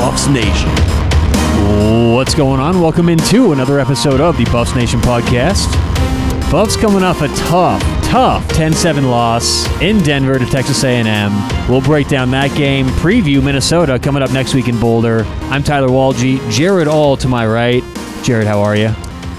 Buffs Nation. What's going on? Welcome into another episode of the Buffs Nation podcast. Buffs coming off a tough, tough 10-7 loss in Denver to Texas A&M. We'll break down that game, preview Minnesota coming up next week in Boulder. I'm Tyler Walgie, Jared All to my right. Jared, how are you?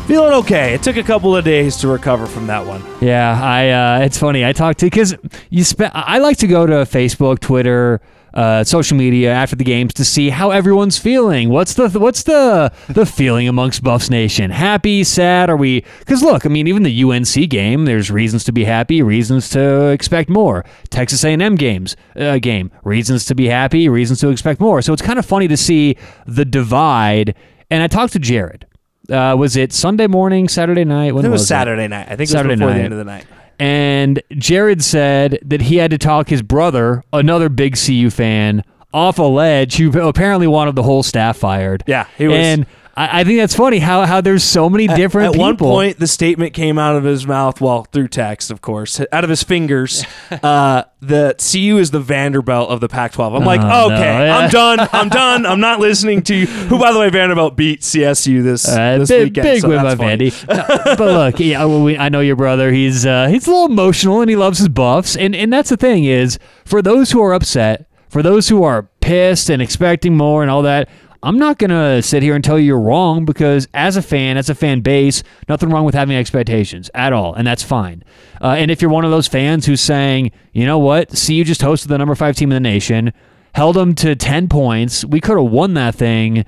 Feeling okay. It took a couple of days to recover from that one. Yeah, I. Uh, it's funny. I talked to because you spent. I like to go to Facebook, Twitter, uh, social media after the games to see how everyone's feeling. What's the what's the the feeling amongst Buffs Nation? Happy, sad? Are we? Because look, I mean, even the UNC game, there's reasons to be happy, reasons to expect more. Texas A&M games uh, game, reasons to be happy, reasons to expect more. So it's kind of funny to see the divide. And I talked to Jared. Uh, was it Sunday morning, Saturday night? When it was, was Saturday night. I think it Saturday was before night. the end of the night. And Jared said that he had to talk his brother, another big CU fan, off a ledge who apparently wanted the whole staff fired. Yeah, he was- And I, I think that's funny how, how there's so many different At people. one point, the statement came out of his mouth, well, through text, of course, out of his fingers. uh, the CU is the Vanderbilt of the Pac-12. I'm like, Oh, no. okay, Yeah. I'm done. I'm done. I'm not listening to you. Who, by the way, Vanderbilt beat CSU this Uh, this big, weekend. big so win by. Vandy. No, but look, yeah, well, we, I know your brother. He's uh, he's a little emotional and he loves his buffs. And and that's the thing is for those who are upset, for those who are pissed and expecting more and all that. I'm not gonna sit here and tell you you're wrong because as a fan, as a fan base, nothing wrong with having expectations at all, and that's fine. Uh, and if you're one of those fans who's saying, you know what, see, you just hosted the number five team in the nation, held them to ten points, we could have won that thing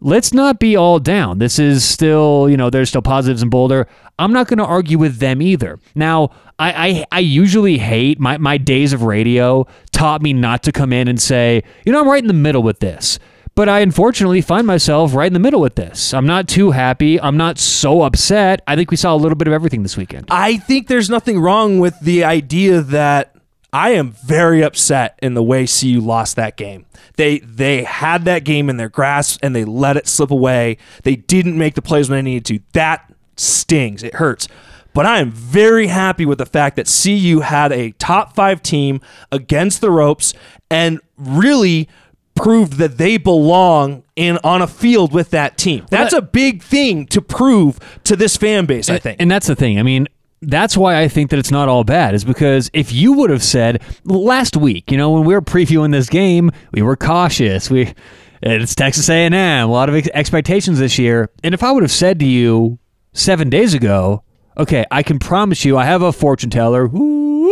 let's not be all down. This is still, you know, there's still positives in Boulder. I'm not going to argue with them either. Now, I, I, I usually hate my, my days of radio taught me not to come in and say, you know, I'm right in the middle with this. But I unfortunately find myself right in the middle with this. I'm not too happy. I'm not so upset. I think we saw a little bit of everything this weekend. I think there's nothing wrong with the idea that I am very upset in the way CU lost that game. They they had that game in their grasp and they let it slip away. They didn't make the plays when they needed to. That stings. It hurts. But I am very happy with the fact that CU had a top five team against the ropes and really proved that they belong in on a field with that team. That's a big thing to prove to this fan base, I think. And that's the thing. I mean, that's why I think that it's not all bad, is because if you would have said last week, you know, when we were previewing this game, we were cautious. We it's Texas A&M, a lot of ex- expectations this year. And if I would have said to you seven days ago, okay, I can promise you, I have a fortune teller. Woo,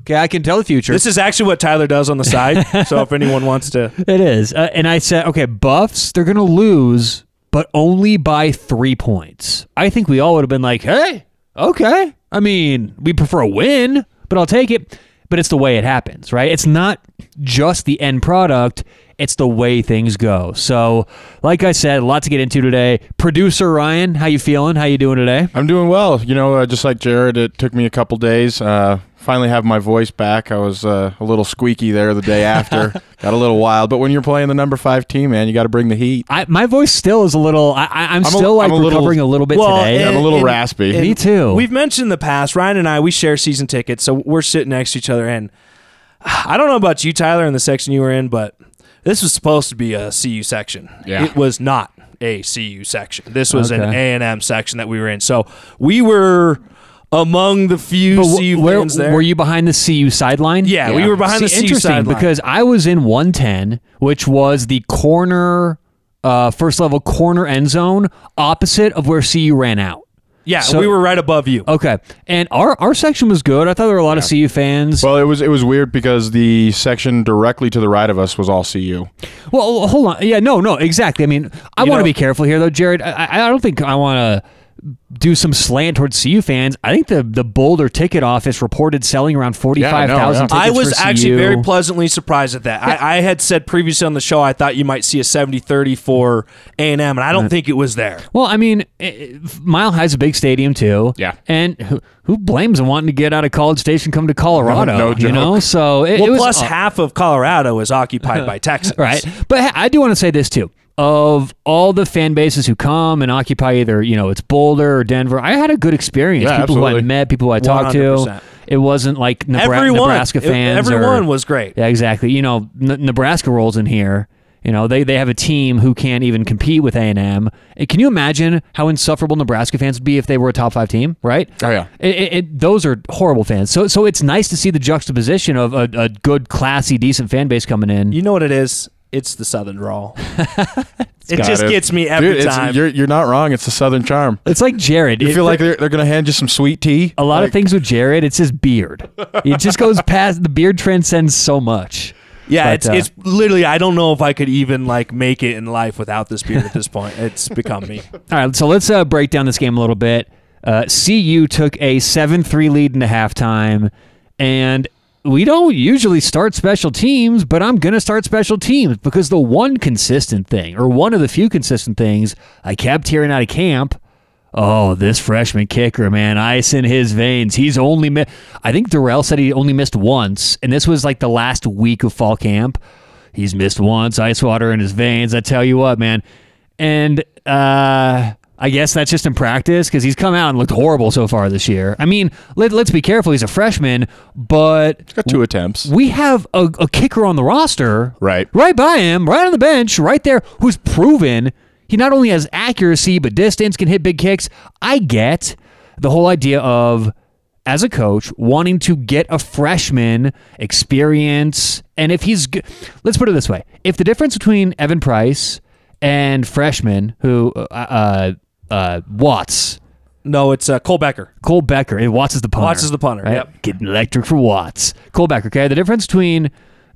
okay, I can tell the future. This is actually what Tyler does on the side. so if anyone wants to, It is. Uh, and I said, okay, Buffs, they're going to lose, but only by three points. I think we all would have been like, hey, okay. I mean, we prefer a win, but I'll take it. But it's the way it happens, right? It's not just the end product, it's the way things go. So, like I said, a lot to get into today. Producer Ryan, how you feeling? How you doing today? I'm doing well. You know, uh, just like Jared, it took me a couple days. Uh, finally have my voice back. I was uh, a little squeaky there the day after. Got a little wild. But when you're playing the number five team, man, you got to bring the heat. I, my voice still is a little. I, I, I'm, a- still like I'm a little- recovering a little bit Well, today. I'm a little raspy. Me too. We've mentioned in the past, Ryan and I, we share season tickets, so we're sitting next to each other. And I don't know about you, Tyler, in the section you were in, but this was supposed to be a CU section. Yeah. It was not a CU section. This was an Okay. A and M section that we were in. So we were among the few But wh- CU where fans there. were you behind the CU sideline? Yeah, we were behind the CU interesting sideline. because I was in 110, which was the corner, uh, first level corner end zone opposite of where CU ran out. Yeah, so- we were right above you. Okay, and our our section was good. I thought there were a lot of CU fans. Well, it was it was weird because the section directly to the right of us was all CU. Well, hold on. Yeah, no, no, exactly. I mean, I want to know- be careful here, though, Jared. I, I I don't think I want to do some slant towards CU fans. I think the the Boulder ticket office reported selling around forty five thousand yeah. tickets. I was for actually CU. very pleasantly surprised at that. I, I had said previously on the show I thought you might see a 70-30 for A&M, and I don't think it was there. Well, I mean, eh, Mile High's a big stadium too. Yeah. and who, who blames them wanting to get out of College Station, come to Colorado? No You joke. know, so it, Well, it was plus uh, half of Colorado is occupied by Texans. right. But I do want to say this too. Of all the fan bases who come and occupy either, you know, it's Boulder or Denver, I had a good experience. Yeah, people who I met, people who I talked to. 100%. It wasn't like Nebra- Everyone, Nebraska it- fans. or- everyone was great. Yeah, exactly. You know, N- Nebraska rolls in here, You know, they, they have a team who can't even compete with A&M. And Can you imagine how insufferable Nebraska fans would be if they were a top five team, right? Oh, yeah. It, it, it- those are horrible fans. So so it's nice to see the juxtaposition of a, a good, classy, decent fan base coming in. You know what it is? It's the Southern drawl. it Got just it. gets me every Dude, it's- time. You're, you're not wrong. It's the Southern charm. It's like Jared. You It- feel like they're, they're going to hand you some sweet tea? a lot of things with Jared, it's his beard. it just goes past the beard transcends so much. yeah, but, it's uh, it's literally. I don't know if I could even like make it in life without this beard at this point. It's become me. All right, so let's uh, break down this game a little bit. Uh, CU took a 7 3 lead into halftime, and we don't usually start special teams, but I'm going to start special teams because the one consistent thing, or one of the few consistent things I kept hearing out of camp. Oh, this freshman kicker, man, ice in his veins. He's only I think Dorrell said he only missed once, and this was like the last week of fall camp. He's missed once, ice water in his veins. I tell you what, man. And uh, I guess that's just in practice because he's come out and looked horrible so far this year. I mean, let, let's be careful. He's a freshman, but Got two attempts. we have a, a kicker on the roster, Right. right by him, right on the bench, right there, who's proven he not only has accuracy but distance, can hit big kicks. I get the whole idea of as a coach wanting to get a freshman experience, and if he's, g- let's put it this way: if the difference between Evan Price and freshman who uh, uh, uh, Watts. No, it's uh, Cole Becker. Cole Becker. and Watts is the punter. Watts is the punter, Right? yep. Getting electric for Watts. Cole Becker. Okay. The difference between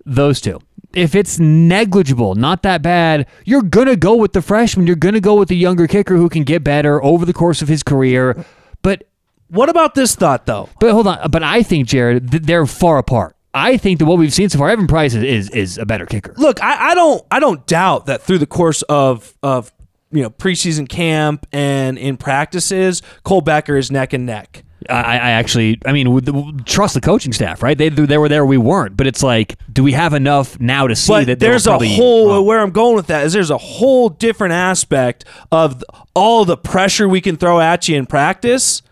those two, if it's negligible, not that bad, you're gonna go with the freshman. You're gonna go with the younger kicker who can get better over the course of his career. But What about this thought though? but hold on. But I think Jared, th- they're far apart. I think that what we've seen so far, Evan Price is is, is a better kicker. Look, I, I don't I don't doubt that through the course of of you know preseason camp and in practices, Cole Becker is neck and neck. I, I actually, I mean, the, trust the coaching staff, right? They they were there, we weren't. But it's like, do we have enough now to see But that there's a whole wrong? where I'm going with that is there's a whole different aspect of all the pressure we can throw at you in practice.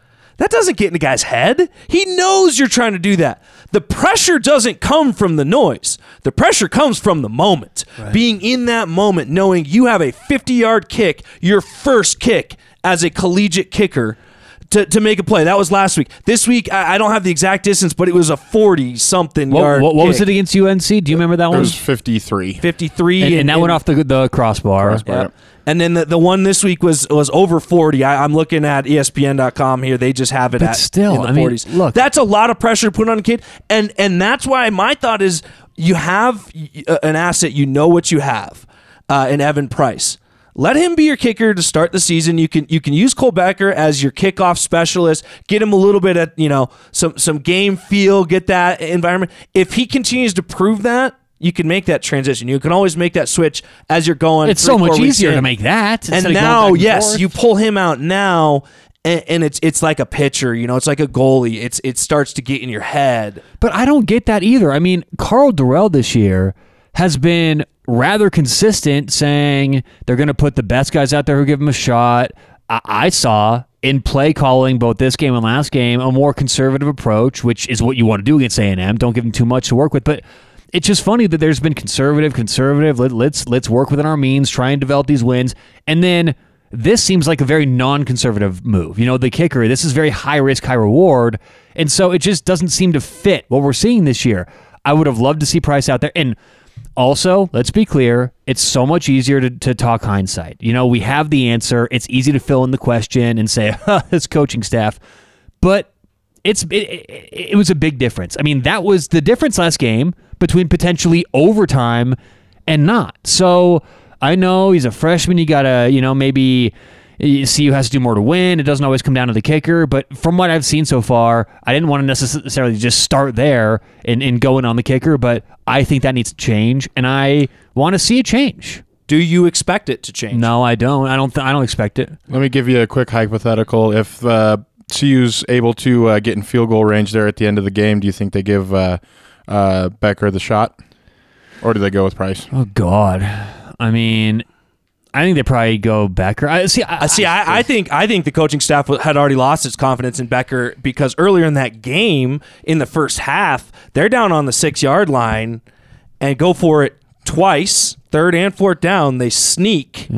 That doesn't get in the guy's head. He knows you're trying to do that. The pressure doesn't come from the noise. The pressure comes from the moment. Being in that moment, knowing you have a 50 yard kick, your first kick as a collegiate kicker to, to make a play. That was last week. This week, I, I don't have the exact distance, but it was a 40 something yard. what, what was kick. it against UNC? Do you remember that It one? It was 53. 53. and, and that went off the the crossbar. Crossbar. Yep. And then the, the one this week was was over 40. I, I'm looking at ESPN.com here. They just have it But at still, in the I mean, 40s. look- that's a lot of pressure to put on a kid, and and that's why my thought is you have uh, an asset. You know what you have uh, in Evan Price. Let him be your kicker to start the season. You can you can use Cole Becker as your kickoff specialist. Get him a little bit of you know some some game feel. Get that environment. If he continues to prove that, you can make that transition. You can always make that switch as you're going. It's three, so much easier in. to make that. And now, and yes, forth. you pull him out now, and, and it's it's like a pitcher. You know, it's like a goalie. It's it starts to get in your head. But I don't get that either. I mean, Karl Dorrell this year has been rather consistent saying they're going to put the best guys out there who give him a shot. I, I saw in play calling both this game and last game a more conservative approach, which is what you want to do against A&M. Don't give them too much to work with, but it's just funny that there's been conservative, conservative. Let, let's let's work within our means, try and develop these wins, and then this seems like a very non-conservative move. You know, the kicker. This is very high risk, high reward, and so it just doesn't seem to fit what we're seeing this year. I would have loved to see Price out there, and also let's be clear, it's so much easier to, to talk hindsight. You know, we have the answer. It's easy to fill in the question and say, huh, "This coaching staff," but it's it, it, it was a big difference. I mean, that was the difference last game between potentially overtime and not. So I know he's a freshman. You gotta, you know, maybe you see who has to do more to win. It doesn't always come down to the kicker, but from what I've seen so far, I didn't want to necessarily just start there and, and go in on the kicker, but I think that needs to change, and I want to see a change. Do you expect it to change? No, I don't. I don't. Th- I don't expect it. Let me give you a quick hypothetical. If uh, CU's able to uh, get in field goal range there at the end of the game, do you think they give uh, uh, Becker the shot? Or do they go with Price? Oh God. I mean, I think they probably go Becker. I see. I, I see. I, I think I think the coaching staff had already lost its confidence in Becker because earlier in that game, in the first half, they're down on the six yard line and go for it twice, third and fourth down. They sneak.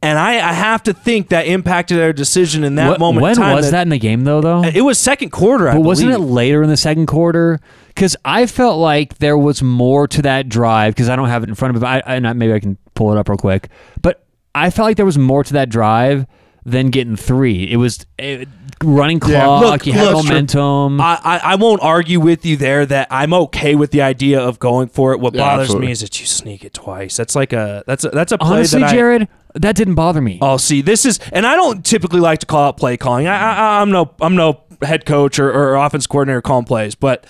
And I, I have to think that impacted their decision in that What- moment. when was that, in the game though? Though It was second quarter. I But wasn't it later in the second quarter? Because I felt like there was more to that drive. Because I don't have it in front of me. But I, I, maybe I can pull it up real quick. But I felt like there was more to that drive than getting three. It was eh, running Yeah. clock. Look, you had momentum. I, I, I won't argue with you there that I'm okay with the idea of going for it. What Yeah, bothers absolutely. me is that you sneak it twice. That's like a that's a that's a play Honestly, that I, Jared, that didn't bother me. Oh, see, this is, and I don't typically like to call out play calling. I, I I'm no I'm no head coach or, or offense coordinator calling plays, but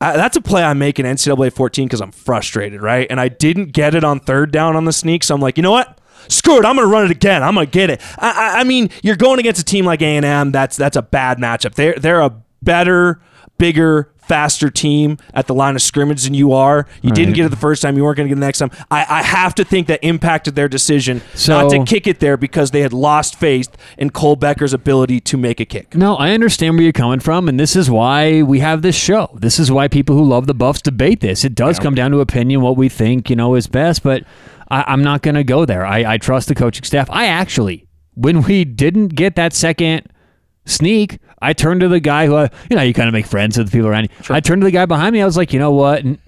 I, that's a play I make in NCAA 14 because I'm frustrated, right? And I didn't get it on third down on the sneak, so I'm like, you know what? Screw it! I'm gonna run it again. I'm gonna get it. I, I, I mean, you're going against a team like A and M. That's that's a bad matchup. They're they're a better, bigger, faster team at the line of scrimmage than you are. You didn't Right. get it the first time. You weren't gonna get it the next time. I, I have to think that impacted their decision So- not to kick it there because they had lost faith in Cole Becker's ability to make a kick. No, I understand where you're coming from, and this is why we have this show. This is why people who love the Buffs debate this. It does come down to opinion, what we think, you know, is best, but I, I'm not going to go there. I, I trust the coaching staff. I actually, when we didn't get that second sneak, I turned to the guy who, I, you know, you kind of make friends with the people around you. I turned to the guy behind me. I was like, you know what? N-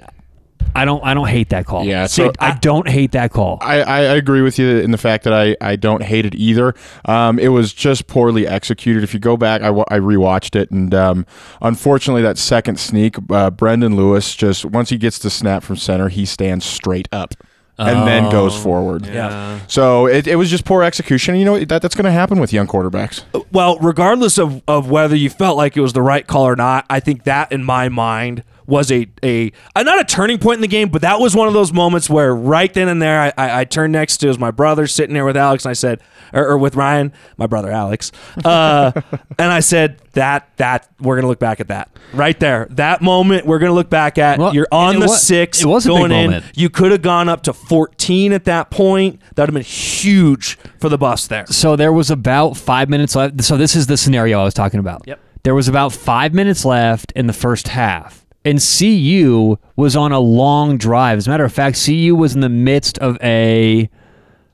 I don't, I don't hate that call. Yeah, so I, I don't hate that call. I, I agree with you in the fact that I, I don't hate it either. Um, it was just poorly executed. If you go back, I, I rewatched it, and um, unfortunately, that second sneak, uh, Brendan Lewis just once he gets the snap from center, he stands straight up and then oh. goes forward. Yeah. So it, it was just poor execution. You know that that's going to happen with young quarterbacks. Uh, well, regardless of, of whether you felt like it was the right call or not, I think that in my mind was a, a uh, not a turning point in the game, but that was one of those moments where right then and there I, I, I turned next to it was my brother sitting there with Alex and I said or, or with Ryan, my brother Alex, uh, and I said that that we're gonna look back at that right there. That moment we're gonna look back at. Well, You're on the wa- six, it was a big going in. moment. You could have gone up to 14 at that point. That would have been huge for the bus there. So there was about five minutes left. So this is the scenario I was talking about. Yep. There was about five minutes left in the first half, and CU was on a long drive. As a matter of fact, CU was in the midst of a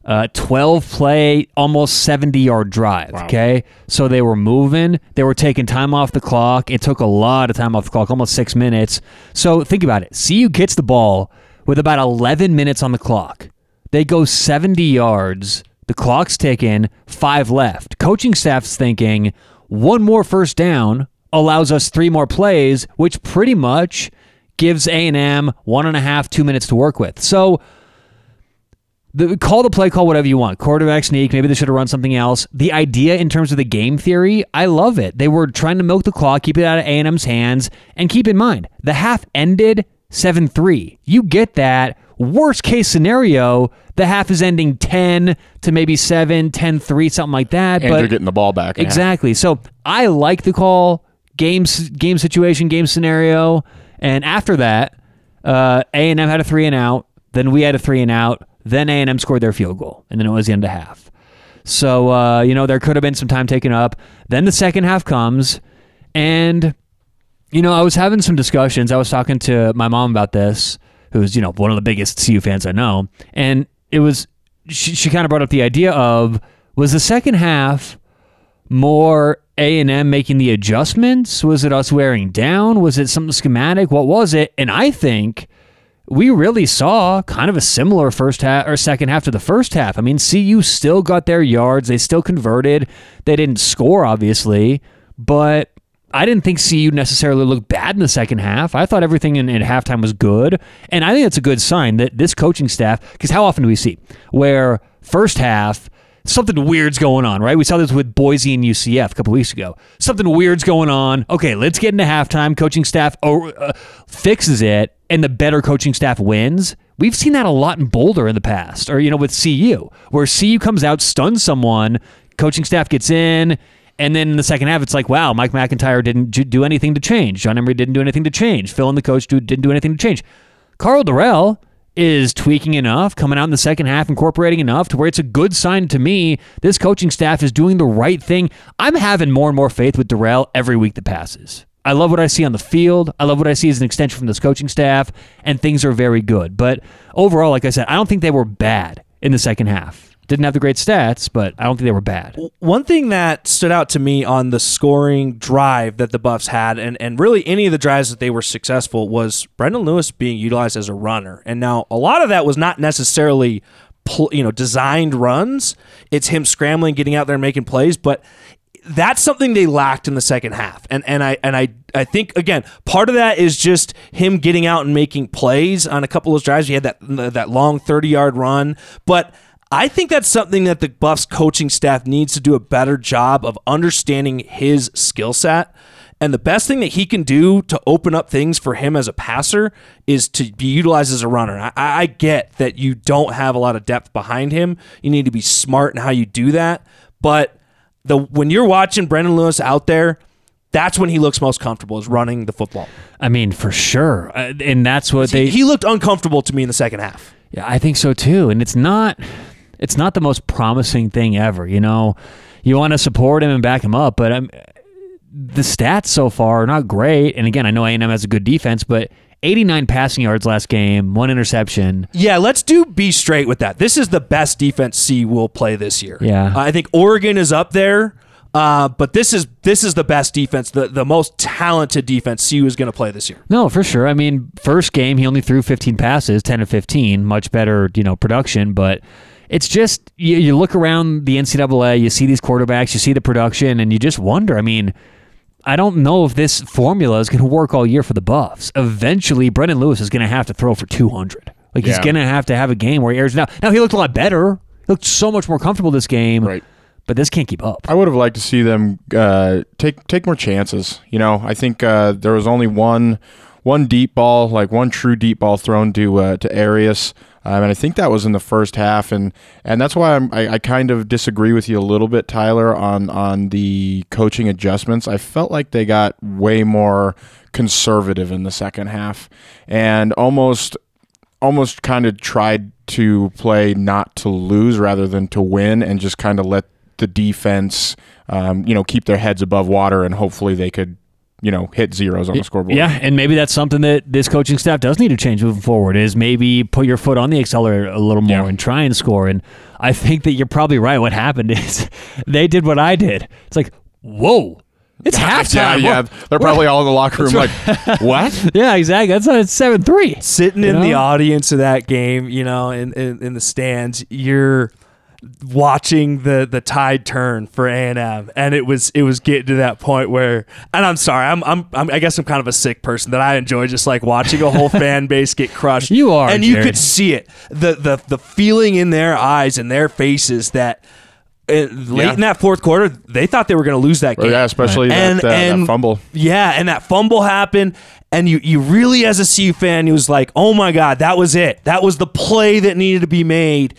uh, 12 play, almost 70 yard drive. Okay. So they were moving, they were taking time off the clock. It took a lot of time off the clock, almost six minutes. So think about it. CU gets the ball with about 11 minutes on the clock. They go 70 yards. The clock's ticking, five left. Coaching staff's thinking one more first down allows us three more plays, which pretty much gives A&M one and a half, two minutes to work with. So the, call the play call whatever you want. Quarterback sneak. Maybe they should have run something else. The idea in terms of the game theory, I love it. They were trying to milk the clock, keep it out of A&M's hands, and keep in mind the half ended seven three. You get that. Worst case scenario, the half is ending 10 to maybe 7, 10 3, something like that. And but you're getting the ball back. Exactly. So I like the call game game situation, game scenario, and after that, uh, A and M had a three and out. Then we had a three and out. Then A and M scored their field goal, and then it was the end of half. So uh, you know there could have been some time taken up. Then the second half comes, and you know I was having some discussions. I was talking to my mom about this, who's you know one of the biggest CU fans I know, and it was she, she kind of brought up the idea of was the second half more A&M making the adjustments? Was it us wearing down? Was it something schematic? What was it? And I think we really saw kind of a similar first half or second half to the first half. I mean, CU still got their yards. They still converted. They didn't score, obviously, but I didn't think CU necessarily looked bad in the second half. I thought everything in, in halftime was good. And I think that's a good sign that this coaching staff, because how often do we see where first half, something weird's going on, right? We saw this with Boise and UCF a couple weeks ago. Something weird's going on. Okay, let's get into halftime. Coaching staff oh, uh, fixes it, and the better coaching staff wins. We've seen that a lot in Boulder in the past, or you know, with CU, where CU comes out, stuns someone, coaching staff gets in. And then in the second half, it's like, wow, Mike MacIntyre didn't do anything to change. Jon Embree didn't do anything to change. Phil and the coach didn't do anything to change. Karl Dorrell is tweaking enough, coming out in the second half, incorporating enough to where it's a good sign to me. This coaching staff is doing the right thing. I'm having more and more faith with Dorrell every week that passes. I love what I see on the field. I love what I see as an extension from this coaching staff, and things are very good. But overall, like I said, I don't think they were bad in the second half. Didn't have the great stats, but I don't think they were bad. One thing that stood out to me on the scoring drive that the Buffs had, and, and really any of the drives that they were successful, was Brendan Lewis being utilized as a runner. And now a lot of that was not necessarily you know designed runs. It's him scrambling, getting out there and making plays, but that's something they lacked in the second half. And and I and I I think again, part of that is just him getting out and making plays on a couple of those drives. He had that that long 30-yard run, but I think that's something that the Buffs coaching staff needs to do a better job of understanding his skill set. And the best thing that he can do to open up things for him as a passer is to be utilized as a runner. I, I get that you don't have a lot of depth behind him. You need to be smart in how you do that. But the when you're watching Brendan Lewis out there, that's when he looks most comfortable is running the football. I mean, for sure, uh, and that's what they. He, he looked uncomfortable to me in the second half. Yeah, I think so too. And it's not it's not the most promising thing ever. You know, you want to support him and back him up, but um, the stats so far are not great. And again, I know A&M has a good defense, but 89 passing yards last game, one interception. Yeah, let's do be straight with that. This is the best defense C will play this year. Yeah, I think Oregon is up there. Uh, but this is this is the best defense, the the most talented defense CU is going to play this year. No, for sure. I mean, first game he only threw 15 passes, 10 to 15, much better, you know, production. But it's just you, you look around the NCAA, you see these quarterbacks, you see the production, and you just wonder. I mean, I don't know if this formula is going to work all year for the Buffs. Eventually, Brendan Lewis is going to have to throw for 200. Like he's going to have to have a game where he airs now. Now he looked a lot better. He looked so much more comfortable this game. Right. But this can't keep up. I would have liked to see them uh, take take more chances. You know, I think uh, there was only one one deep ball, like one true deep ball thrown to uh, to Arias, um, and I think that was in the first half, and and that's why I'm, I, I kind of disagree with you a little bit, Tyler, on on the coaching adjustments. I felt like they got way more conservative in the second half, and almost almost kind of tried to play not to lose rather than to win, and just kind of let the defense, um, you know, keep their heads above water, and hopefully they could, you know, hit zeros on the scoreboard. Yeah, and maybe that's something that this coaching staff does need to change moving forward. Is maybe put your foot on the accelerator a little more Yeah. and try and score. And I think that you're probably right. What happened is they did what I did. It's like, whoa, it's halftime. yeah. They're probably all in the locker room like, what? yeah, exactly. That's uh, seven three. Sitting You in the audience of that game, you know, in, in, in the stands, you're watching the the tide turn for A&M and it was it was getting to that point where and I'm sorry I'm, I'm I'm I guess I'm kind of a sick person that I enjoy just like watching a whole fan base get crushed You are, and you Jared. could see it the the the feeling in their eyes and their faces that uh, late Yeah. in that fourth quarter they thought they were going to lose that Or, game yeah, especially that, And- uh, that and- fumble. yeah, and that fumble happened, and you you really as a CU fan, you was like, oh my god, that was it. That was the play that needed to be made.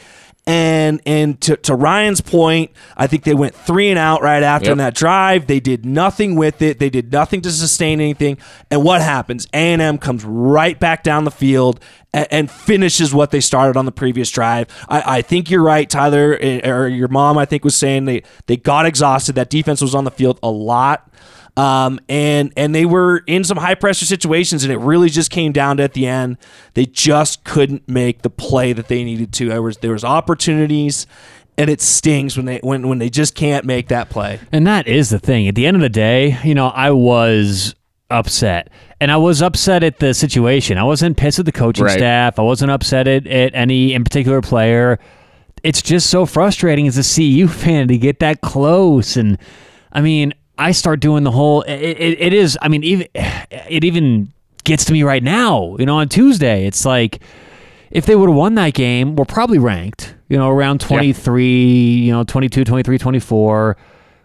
And and to, to Ryan's point, I think they went three and out right after Yep. in that drive. They did nothing with it. They did nothing to sustain anything. And what happens? A and M comes right back down the field and, and finishes what they started on the previous drive. I, I think you're right, Tyler, eh, or your mom. I think was saying they they got exhausted. That defense was on the field a lot um, and and they were in some high pressure situations, and it really just came down to at the end they just couldn't make the play that they needed to. There was there was opportunities, and it stings when they when when they just can't make that play. And that is the thing. At the end of the day, you know, I was upset. And I was upset at the situation. I wasn't pissed at the coaching Right. staff. I wasn't upset at, at any in particular player. It's just so frustrating as a CU fan to get that close. And I mean, I start doing the whole. It, it, it is. I mean, even it even gets to me right now. You know, on Tuesday, it's like if they would have won that game, we're probably ranked, you know, around 23, you know, 22, 23, 24,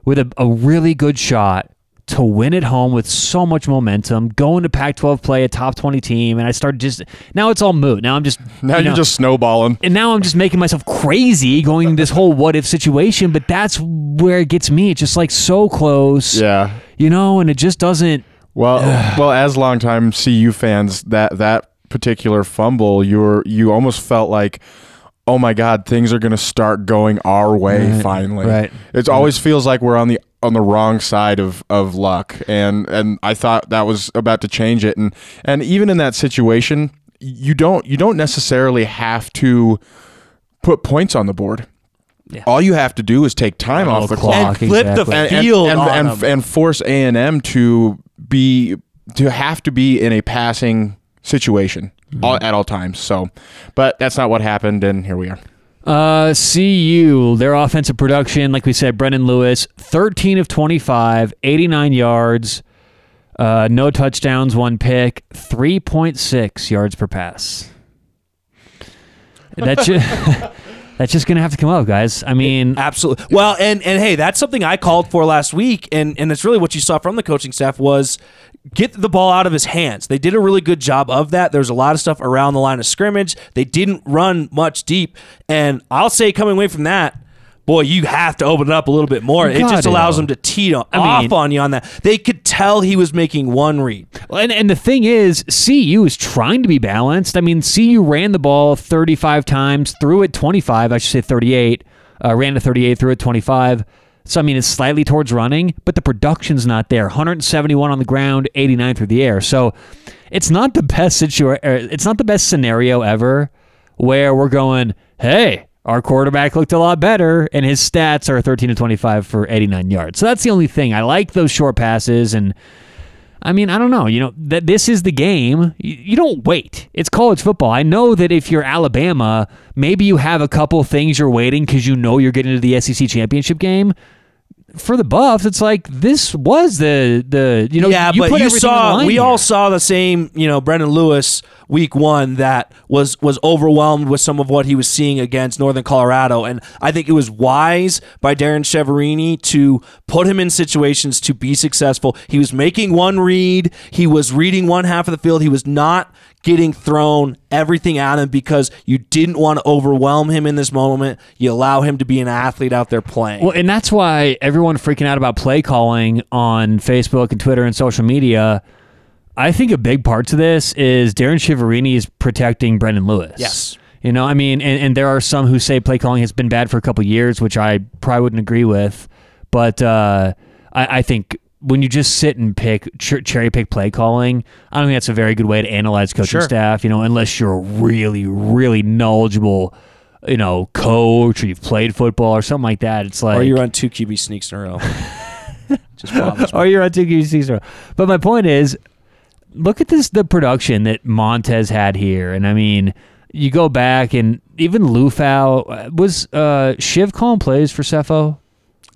with a, a really good shot to win at home with so much momentum, going to Pac 12 play, a top 20 team. And I started just, now it's all moot. Now I'm just, Now you you're just snowballing. and now I'm just making myself crazy going this whole what if situation. But that's where it gets me. It's just like so close, Yeah. you know, and it just doesn't. Well, well, as longtime CU fans, that that particular fumble, you were you almost felt like, oh my God, things are going to start going our way Right, finally. right. It always feels like we're on the on the wrong side of, of luck, and and I thought that was about to change it, and and even in that situation, you don't you don't necessarily have to put points on the board. Yeah. All you have to do is take time off the clock and flip exactly. the and, and- field and, and, and force A and M to be to have to be in a passing situation Mm-hmm. all, at all times. So, but that's not what happened, and here we are. Uh, CU, their offensive production, like we said, Brendan Lewis, 13 of 25, 89 yards, uh, no touchdowns, one pick, 3.6 yards per pass. That's just, that's just going to have to come up, guys. I mean, Absolutely. Well, and and hey, that's something I called for last week, and and it's really what you saw from the coaching staff was get the ball out of his hands. They did a really good job of that. There's a lot of stuff around the line of scrimmage. They didn't run much deep, and I'll say coming away from that. Boy, you have to open it up a little bit more. It just allows them to tee on, I off mean- on you on that. They could tell he was making one read. And, and the thing is, CU is trying to be balanced. I mean, CU ran the ball 35 times, threw it 25, I should say 38, uh, ran to 38, threw it 25. So, I mean, it's slightly towards running, but the production's not there. 171 on the ground, 89 through the air. So, it's not the best situa- er, It's not the best scenario ever where we're going, hey, our quarterback looked a lot better, and his stats are 13 to 25 for 89 yards. So that's the only thing. I like those short passes, and I mean, I don't know. You know, that this is the game. You, you don't wait. It's college football. I know that if you're Alabama, maybe you have a couple things you're waiting because you know you're getting to the SEC championship game. For the Buffs, it's like this was the the you know yeah, you but you everything on the saw we here. all saw the same. You know, Brendan Lewis week one that was was overwhelmed with some of what he was seeing against Northern Colorado, and I think it was wise by Darrin Chiaverini to put him in situations to be successful. He was making one read, he was reading one half of the field, he was not getting thrown everything at him because you didn't want to overwhelm him in this moment. You allow him to be an athlete out there playing. Well, and that's why everyone freaking out about play calling on Facebook and Twitter and social media. I think a big part to this is Darrin Chiaverini is protecting Brendan Lewis. Yes. You know, I mean, and, and there are some who say play calling has been bad for a couple years, which I probably wouldn't agree with. But uh, I, I think when you just sit and pick ch- cherry pick play calling, I don't think that's a very good way to analyze coaching Sure. staff. You know, unless you're a really, really knowledgeable, you know, coach or you've played football or something like that. It's like or you run two QB sneaks in a row. Just or you're on two QC But my point is, look at this the production that Montez had here, and I mean, you go back and even Liufau was uh, Shiv calling plays for Sefo.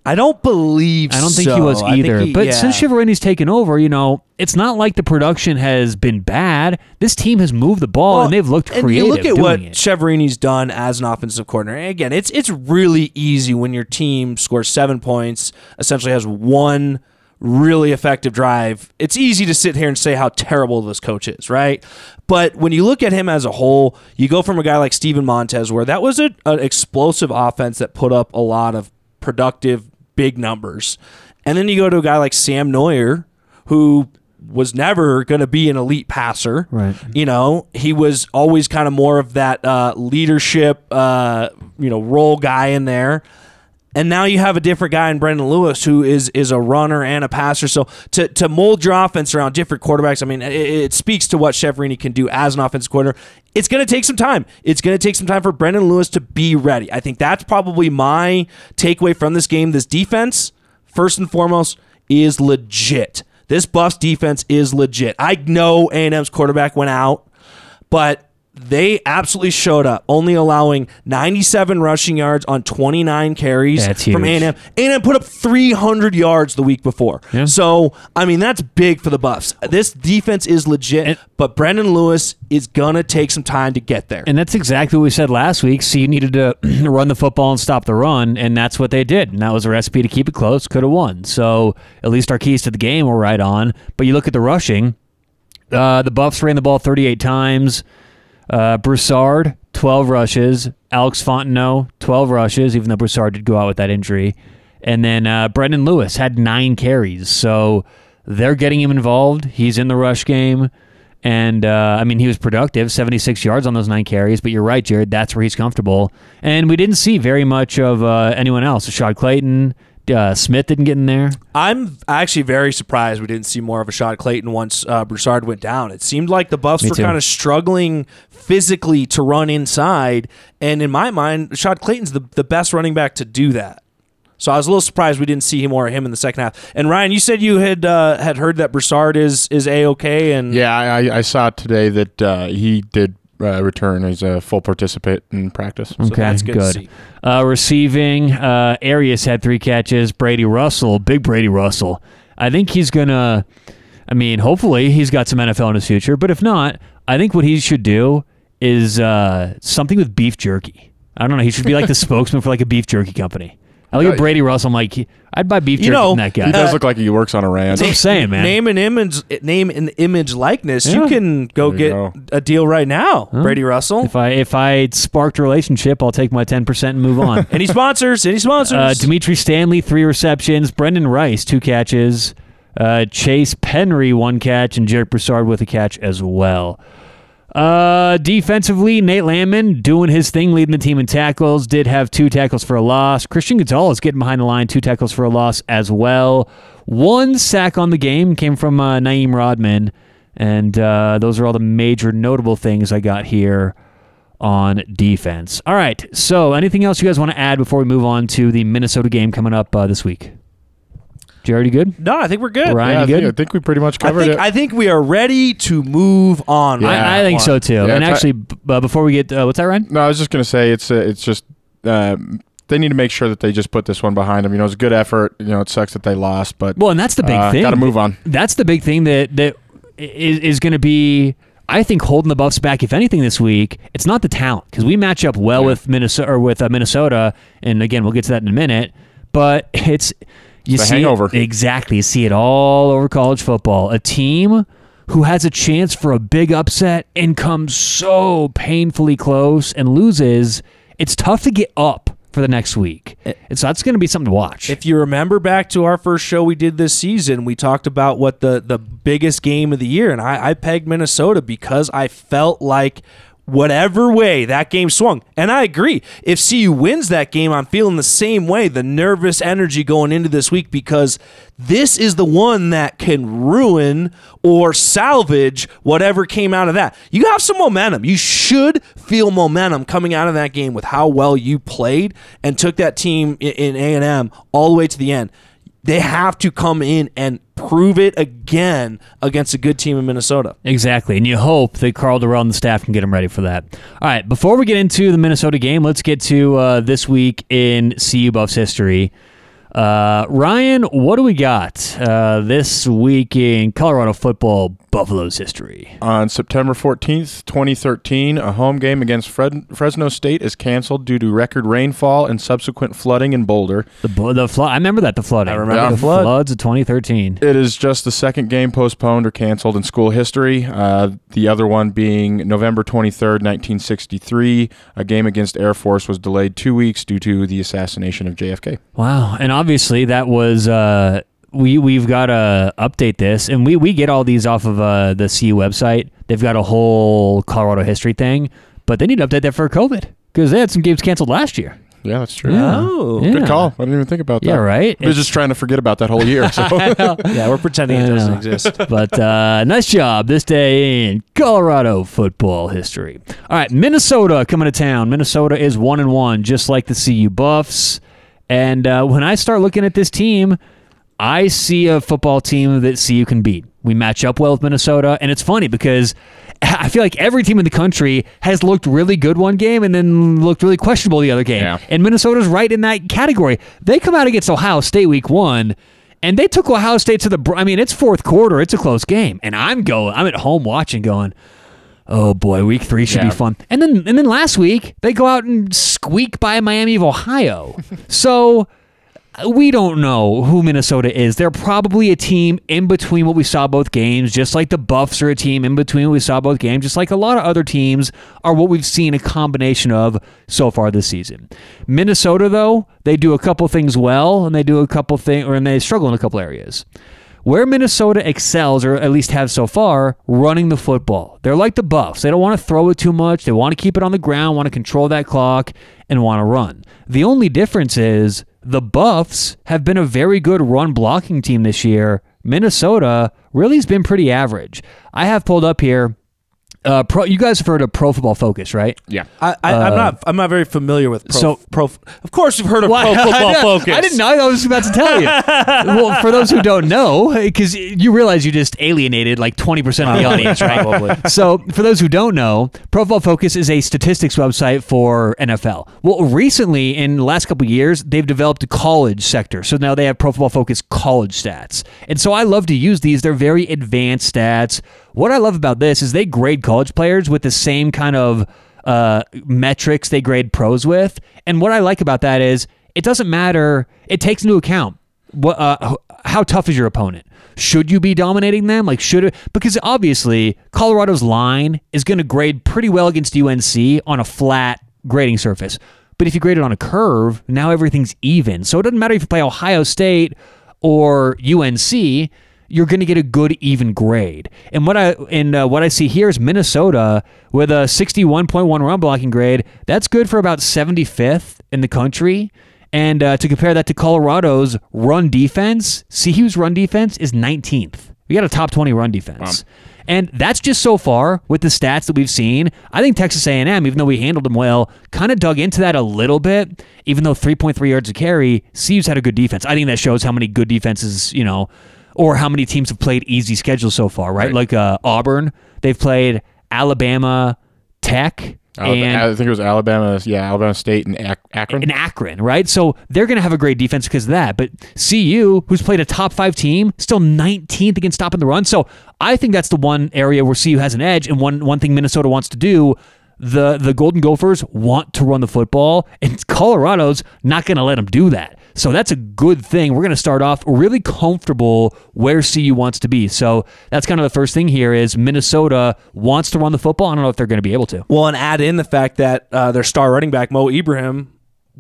I don't believe. I don't think he was either. he- but yeah. since Chiaverini's taken over, you know, it's not like the production has been bad. This team has moved the ball Well, and they've looked and creative you look at what it. Chiaverini's done as an offensive coordinator. And again, it's it's really easy when your team scores seven points, essentially has one really effective drive. It's easy to sit here and say how terrible this coach is, right? But when you look at him as a whole, you go from a guy like Steven Montez, where that was a, an explosive offense that put up a lot of productive big numbers, and then you go to a guy like Sam Noyer, who was never going to be an elite passer. Right. You know, he was always kind of more of that uh, leadership, uh, you know, role guy in there. And now you have a different guy in Brendan Lewis who is is a runner and a passer. So to, to mold your offense around different quarterbacks, I mean, it, it speaks to what Chiaverini can do as an offensive coordinator. It's going to take some time. It's going to take some time for Brendan Lewis to be ready. I think that's probably my takeaway from this game. This defense, first and foremost, is legit. This Buffs defense is legit. I know A&M's quarterback went out, but they absolutely showed up, only allowing 97 rushing yards on 29 carries That's from huge. A&M. A&M put up 300 yards the week before. Yeah. So, I mean, that's big for the Buffs. This defense is legit, And- but Brendan Lewis is going to take some time to get there. And that's exactly what we said last week. So you needed to run the football and stop the run, and that's what they did. And that was a recipe to keep it close. Could have won. So at least our keys to the game were right on. But you look at the rushing. Uh, the Buffs ran the ball 38 times. Uh, Broussard, 12 rushes. Alex Fontenot, 12 rushes, even though Broussard did go out with that injury. And then uh, Brendan Lewis had nine carries. So they're getting him involved. He's in the rush game. And uh, I mean, he was productive, 76 yards on those nine carries. But you're right, Jared. That's where he's comfortable. And we didn't see very much of uh, anyone else. Rashad Clayton Uh, Smith didn't get in there. I'm actually very surprised we didn't see more of Ashaad Clayton once uh, Broussard went down. It seemed like the Buffs Me were kind of struggling physically to run inside, and in my mind, Shad Clayton's the, the best running back to do that. So I was a little surprised we didn't see more of him in the second half. And Ryan, you said you had uh, had heard that Broussard is is a okay, and Yeah, I, I saw today that uh, he did uh, return as a full participant in practice. so that's good, to see. Uh, receiving, uh, Arias had three catches. Brady Russell, big Brady Russell. I think he's gonna. I mean, hopefully he's got some NFL in his future. But if not, I think what he should do is uh, something with beef jerky. I don't know. He should be like the spokesman for like a beef jerky company. I look at Brady Russell. I'm like, he- I'd buy beef You jerky know, from that guy. He does Uh, look like he works on a ranch. That's what I'm saying, man. Name and image, name and image likeness. Yeah. You can go There get you go. a deal right now, Brady Russell. If I if I sparked a relationship, I'll take my ten percent and move on. Any sponsors? Any sponsors? Uh, Dimitri Stanley, three receptions. Brendan Rice, two catches. Uh, Chase Penry, one catch. And Jarek Broussard with a catch as well. Uh, defensively, Nate Landman doing his thing, leading the team in tackles. Did have two tackles for a loss. Christian Gonzalez getting behind the line, two tackles for a loss as well. One sack on the game came from uh, Na'im Rodman. And uh, those are all the major notable things I got here on defense. All right. So, anything else you guys want to add before we move on to the Minnesota game coming up uh, this week? Jared, you already good? no, I think we're good. Ryan, yeah, I you think, good? I think we pretty much I covered think it. I think we are ready to move on. Yeah. on I, I think so too. Yeah, and actually, b- uh, before we get, uh, what's that, Ryan? no, I was just gonna say it's uh, it's just um, they need to make sure that they just put this one behind them. You know, it's a good effort. You know, it sucks that they lost, but Well, and that's the big uh, thing. Got to move on. That's the big thing that that is, is going to be. I think holding the Buffs back, if anything, this week, it's not the talent because we match up well Yeah. with Minnesota or with uh, Minnesota, and again, we'll get to that in a minute. But it's you the see it- hangover. exactly. You see it all over college football. A team who has a chance for a big upset and comes so painfully close and loses. It's tough to get up for the next week, eh. and so that's going to be something to watch. If you remember back to our first show we did this season, we talked about what the, the biggest game of the year, and I, I pegged Minnesota because I felt like whatever way that game swung, and I agree. If CU wins that game, I'm feeling the same way, the nervous energy going into this week because this is the one that can ruin or salvage whatever came out of that. You have some momentum. You should feel momentum coming out of that game with how well you played and took that team in A&M all the way to the end. They have to come in and prove it again against a good team in Minnesota. Exactly, and you hope that Karl Dorrell and the staff can get him ready for that. All right, before we get into the Minnesota game, let's get to uh, this week in CU Buffs history. Uh, Ryan, what do we got uh, this week in Colorado football Buffalo's history? On September 14th, 2013, a home game against Fred- Fresno State is canceled due to record rainfall and subsequent flooding in Boulder. The bu- the flood. I remember that the flooding. I remember the the flood. floods of 2013. It is just the second game postponed or canceled in school history. Uh, the other one being November 23rd, 1963. A game against Air Force was delayed two weeks due to the assassination of JFK. Wow, and obviously that was uh, we we've got to update this, and we we get all these off of uh, the CU website. They've got a whole Colorado history thing, but they need to update that for COVID because they had some games canceled last year. Yeah, that's true. Yeah. Oh. Yeah. Good call. I didn't even think about that. Yeah, right. I was just trying to forget about that whole year. So Yeah, we're pretending it doesn't know. exist. but uh, nice job this day in Colorado football history. All right, Minnesota coming to town. Minnesota is one and one, just like the CU Buffs. And uh, when I start looking at this team, I see a football team that CU can beat. We match up well with Minnesota, and it's funny because I feel like every team in the country has looked really good one game and then looked really questionable the other game. Yeah. And Minnesota's right in that category. They come out against Ohio State week one, and they took Ohio State to the. I mean, it's fourth quarter. It's a close game, and I'm going. I'm at home watching, going. Oh boy, week three should be fun. And then and then last week they go out and squeak by Miami of Ohio. so we don't know who Minnesota is. They're probably a team in between what we saw both games, just like the Buffs are a team in between what we saw both games, just like a lot of other teams are what we've seen a combination of so far this season. Minnesota, though, they do a couple things well, and they do a couple things, or and they struggle in a couple areas. Where Minnesota excels, or at least have so far, running the football. They're like the Buffs. They don't want to throw it too much. They want to keep it on the ground, want to control that clock, and want to run. The only difference is the Buffs have been a very good run blocking team this year. Minnesota really has been pretty average. I have pulled up here. Uh, pro, you guys have heard of Pro Football Focus, right? Yeah. I, I, I'm not. I'm not very familiar with pro. so- pro. Of course, you've heard of Why- Pro Football I know. Focus. I didn't know. I was about to tell you. well, for those who don't know, because you realize you just alienated like 20% of the audience, right? Probably. So, for those who don't know, Pro Football Focus is a statistics website for NFL. Well, recently, in the last couple of years, they've developed a college sector. So now they have Pro Football Focus college stats. And so I love to use these. They're very advanced stats. What I love about this is they grade college players with the same kind of uh, metrics they grade pros with. And what I like about that is it doesn't matter, it takes into account what uh, how tough is your opponent? Should you be dominating them? Like should it because obviously Colorado's line is going to grade pretty well against UNC on a flat grading surface. But if you grade it on a curve, now everything's even. So it doesn't matter if you play Ohio State or UNC, you're going to get a good even grade. And what I and uh, what I see here is Minnesota with a 61.1 run blocking grade. That's good for about 75th in the country. And uh, to compare that to Colorado's run defense, CU's run defense is 19th. We got a top 20 run defense. And that's just so far with the stats that we've seen. I think Texas A&M, even though we handled them well, kind of dug into that a little bit. Even though 3.3 yards a carry, CU's had a good defense. I think that shows how many good defenses, you know, or how many teams have played easy schedules so far, right? Right. Like uh, Auburn, they've played Alabama, Tech, and I think it was Alabama. Yeah, Alabama State and Ac- Akron. in Akron, right? So they're going to have a great defense because of that. But CU, who's played a top five team, still 19th against stopping the run. So I think that's the one area where CU has an edge. And one one thing Minnesota wants to do. The, the Golden Gophers want to run the football, and Colorado's not going to let them do that. So that's a good thing. We're going to start off really comfortable where CU wants to be. So that's kind of the first thing here is Minnesota wants to run the football. I don't know if they're going to be able to. Well, and add in the fact that uh, their star running back Mo Ibrahim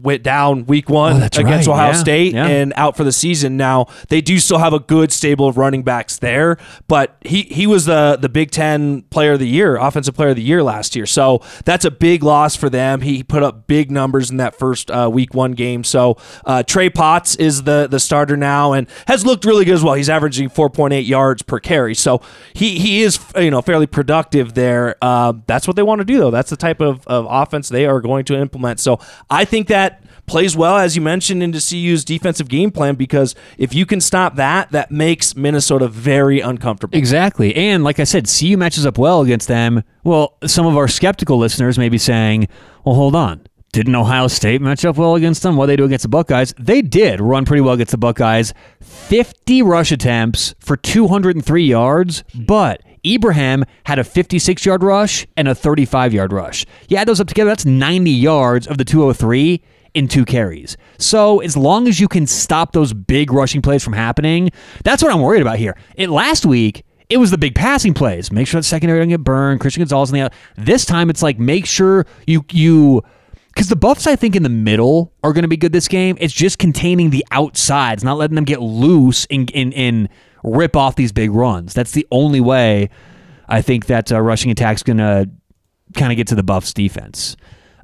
went down week one Oh, against right, Ohio yeah, State yeah. and out for the season. Now they do still have a good stable of running backs there, but he he was the the Big Ten Player of the Year, Offensive Player of the Year last year. So that's a big loss for them. He put up big numbers in that first uh, week one game. So uh, Trey Potts is the the starter now and has looked really good as well. He's averaging 4.8 yards per carry. So he he is you know fairly productive there. Uh, that's what they want to do though. That's the type of, of offense they are going to implement. So I think that plays well as you mentioned into CU's defensive game plan because if you can stop that, that makes Minnesota very uncomfortable. Exactly. And like I said, CU matches up well against them. Well, some of our skeptical listeners may be saying, well, hold on. Didn't Ohio State match up well against them? What they do against the Buckeyes? They did run pretty well against the Buckeyes. 50 rush attempts for 203 yards, but Ibrahim had a 56 yard rush and a 35 yard rush. You add those up together, that's 90 yards of the 203 in two carries. So as long as you can stop those big rushing plays from happening, that's what I'm worried about here. It last week, it was the big passing plays. Make sure that secondary doesn't get burned. Christian Gonzalez on the out. This time, it's like make sure you you because the Buffs, I think, in the middle are going to be good this game. It's just containing the outsides, not letting them get loose and and, and rip off these big runs. That's the only way I think that uh, rushing attack's going to kind of get to the Buffs defense.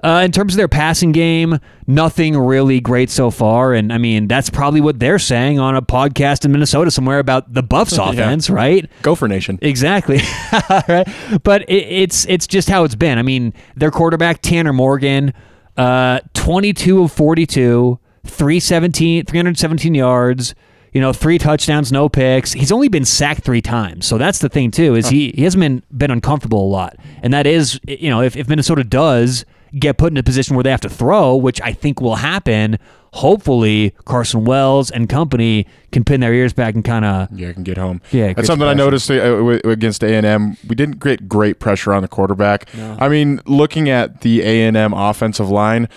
Uh, in terms of their passing game, nothing really great so far. And I mean, that's probably what they're saying on a podcast in Minnesota somewhere about the Buffs offense, right? Gopher Nation. Exactly. right? But it, it's it's just how it's been. I mean, their quarterback Tanner Morgan, uh, 22 of 42, 317, 317 yards. You know, three touchdowns, no picks. He's only been sacked three times, so that's the thing too. Is he he hasn't been been uncomfortable a lot, and that is you know if, if Minnesota does get put in a position where they have to throw, which I think will happen, hopefully Carson Wells and company can pin their ears back and kind of Yeah, I can get home. Yeah, that's some something I noticed uh, against A and M. We didn't get great pressure on the quarterback. I mean, looking at the A and M offensive line,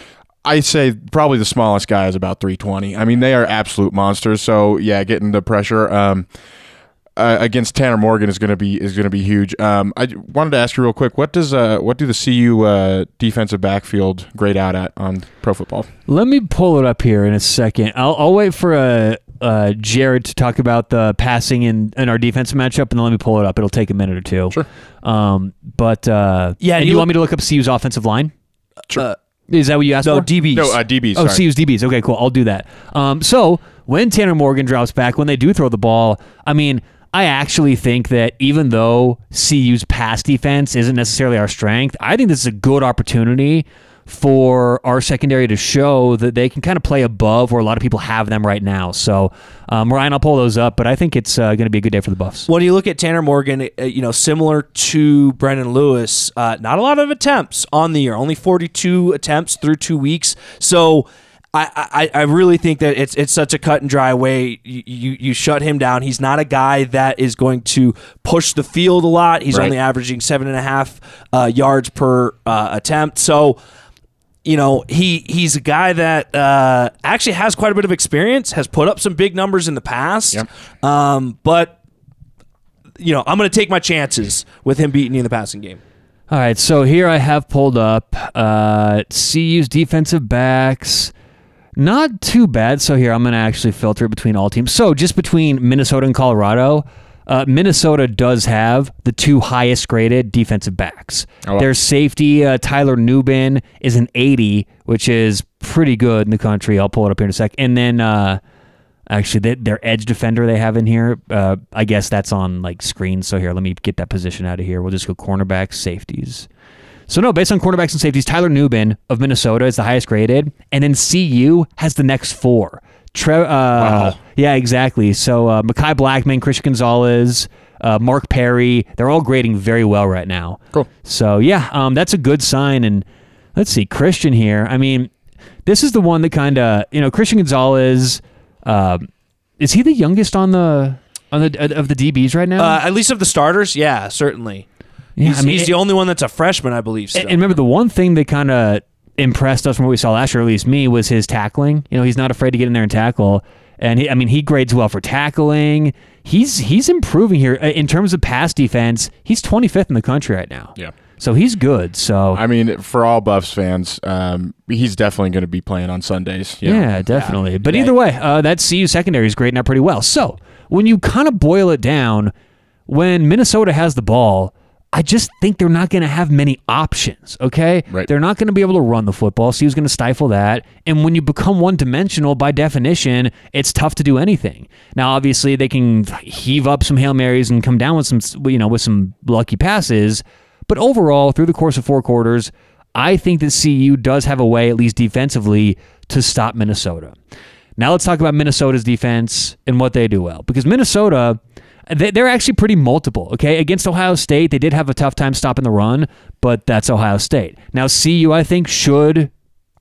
I say probably the smallest guy is about 320. I mean, they are absolute monsters. So yeah, getting the pressure. Um, uh, against Tanner Morgan is going to be is going to be huge. Um, I j- wanted to ask you real quick. What does uh, what do the CU uh, defensive backfield grade out at on Pro Football? Let me pull it up here in a second. I'll, I'll wait for uh, uh, Jared to talk about the passing in, in our defensive matchup, and then let me pull it up. It'll take a minute or two. Sure. Um, but uh, Yeah, and you you look- want me to look up CU's offensive line? Uh, Is that what you asked No, for? DBs. No, uh, DBs. Oh, sorry. CU's DBs. Okay, cool. I'll do that. Um, so when Tanner Morgan drops back, when they do throw the ball, I mean, I actually think that even though CU's pass defense isn't necessarily our strength, I think this is a good opportunity for our secondary to show that they can kind of play above where a lot of people have them right now. So, um, Ryan, I'll pull those up, but I think it's uh, going to be a good day for the Buffs. when you look at Tanner Morgan, uh, you know, similar to Brendan Lewis, uh, not a lot of attempts on the year, only 42 attempts through two weeks. So I, I, I really think that it's it's such a cut and dry way. You, you you shut him down. He's not a guy that is going to push the field a lot. He's Right. only averaging seven and a half uh, yards per uh, attempt. So you know he he's a guy that uh, actually has quite a bit of experience, has put up some big numbers in the past. Yep. Um, but you know I'm going to take my chances with him beating you in the passing game. All right, so here I have pulled up uh, CU's defensive backs. Not too bad. So here I'm going to actually filter it between all teams. So just between Minnesota and Colorado, uh, Minnesota does have the two highest graded defensive backs. Oh, wow. Their safety, uh, Tyler Nubin, is an 80, which is pretty good in the country. I'll pull it up here in a sec. And then uh, actually, they, their edge defender they have in here, uh, I guess that's on like screen. So here, let me get that position out of here. We'll just go cornerbacks, safeties. So no, based on cornerbacks and safeties, Tyler Nubin of Minnesota is the highest graded, and then CU has the next four. Tre- uh, Wow. Yeah, exactly. So uh, Mekhi Blackmon, Christian Gonzalez, uh, Mark Perry, they're all grading very well right now. Cool. So yeah, um, that's a good sign. And let's see, Christian here. I mean, this is the one that kind of you know Christian Gonzalez. Um, is he the youngest on the on the of the DBs right now? Uh, at least of the starters, yeah, certainly. Yeah, he's I mean, he's it- the only one that's a freshman, I believe. Still. And, and remember, the one thing that kind of impressed us from what we saw last year, at least me, was his tackling. You know, he's not afraid to get in there and tackle. And he, I mean, he grades well for tackling. He's he's improving here Uh, in terms of pass defense. He's 25th in the country right now. Yeah. So he's good. So I mean, for all Buffs fans, um, he's definitely going to be playing on Sundays. you know. Yeah, definitely. But Yeah. either way, uh, that CU secondary is grading out pretty well. So when you kind of boil it down, when Minnesota has the ball, I just think they're not going to have many options. Okay, Right. they're not going to be able to run the football. CU's going to stifle that, and when you become one dimensional, by definition, it's tough to do anything. Now, obviously, they can heave up some hail marys and come down with some, you know, with some lucky passes. But overall, through the course of four quarters, I think that CU does have a way, at least defensively, to stop Minnesota. Now let's talk about Minnesota's defense and what they do well. Because Minnesota, they're actually pretty multiple. Okay, against Ohio State, they did have a tough time stopping the run, but that's Ohio State. Now CU, I think, should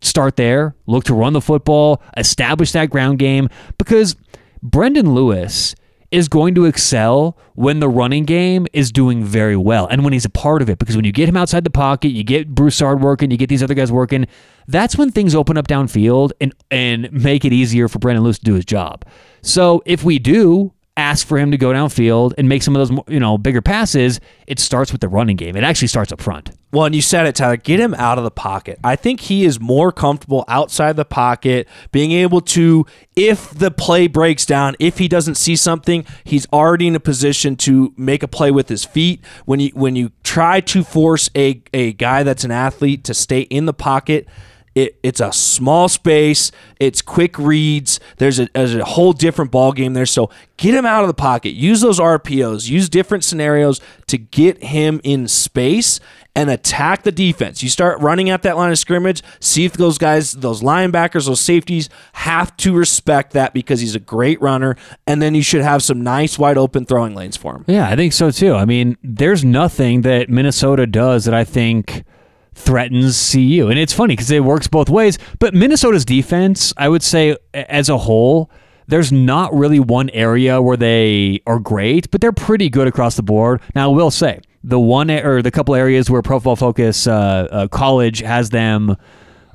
start there, look to run the football, establish that ground game, because Brendan Lewis is going to excel when the running game is doing very well and when he's a part of it. Because when you get him outside the pocket, you get Broussard working, you get these other guys working, that's when things open up downfield and, and make it easier for Brendan Lewis to do his job. So if we do ask for him to go downfield and make some of those you know bigger passes, it starts with the running game. It actually starts up front. Well, and you said it, Tyler. Get him out of the pocket. I think he is more comfortable outside the pocket, being able to, if the play breaks down, if he doesn't see something, he's already in a position to make a play with his feet. When you when you try to force a a guy that's an athlete to stay in the pocket. It, it's a small space. It's quick reads. There's a, there's a whole different ball game there. So get him out of the pocket. Use those RPOs. Use different scenarios to get him in space and attack the defense. You start running at that line of scrimmage. See if those guys, those linebackers, those safeties have to respect that because he's a great runner. And then you should have some nice wide open throwing lanes for him. Yeah, I think so too. I mean, there's nothing that Minnesota does that I think threatens CU. And it's funny because it works both ways. But Minnesota's defense, I would say, as a whole, there's not really one area where they are great, but they're pretty good across the board. Now, I will say the one or the couple areas where Pro Football Focus uh, uh, College has them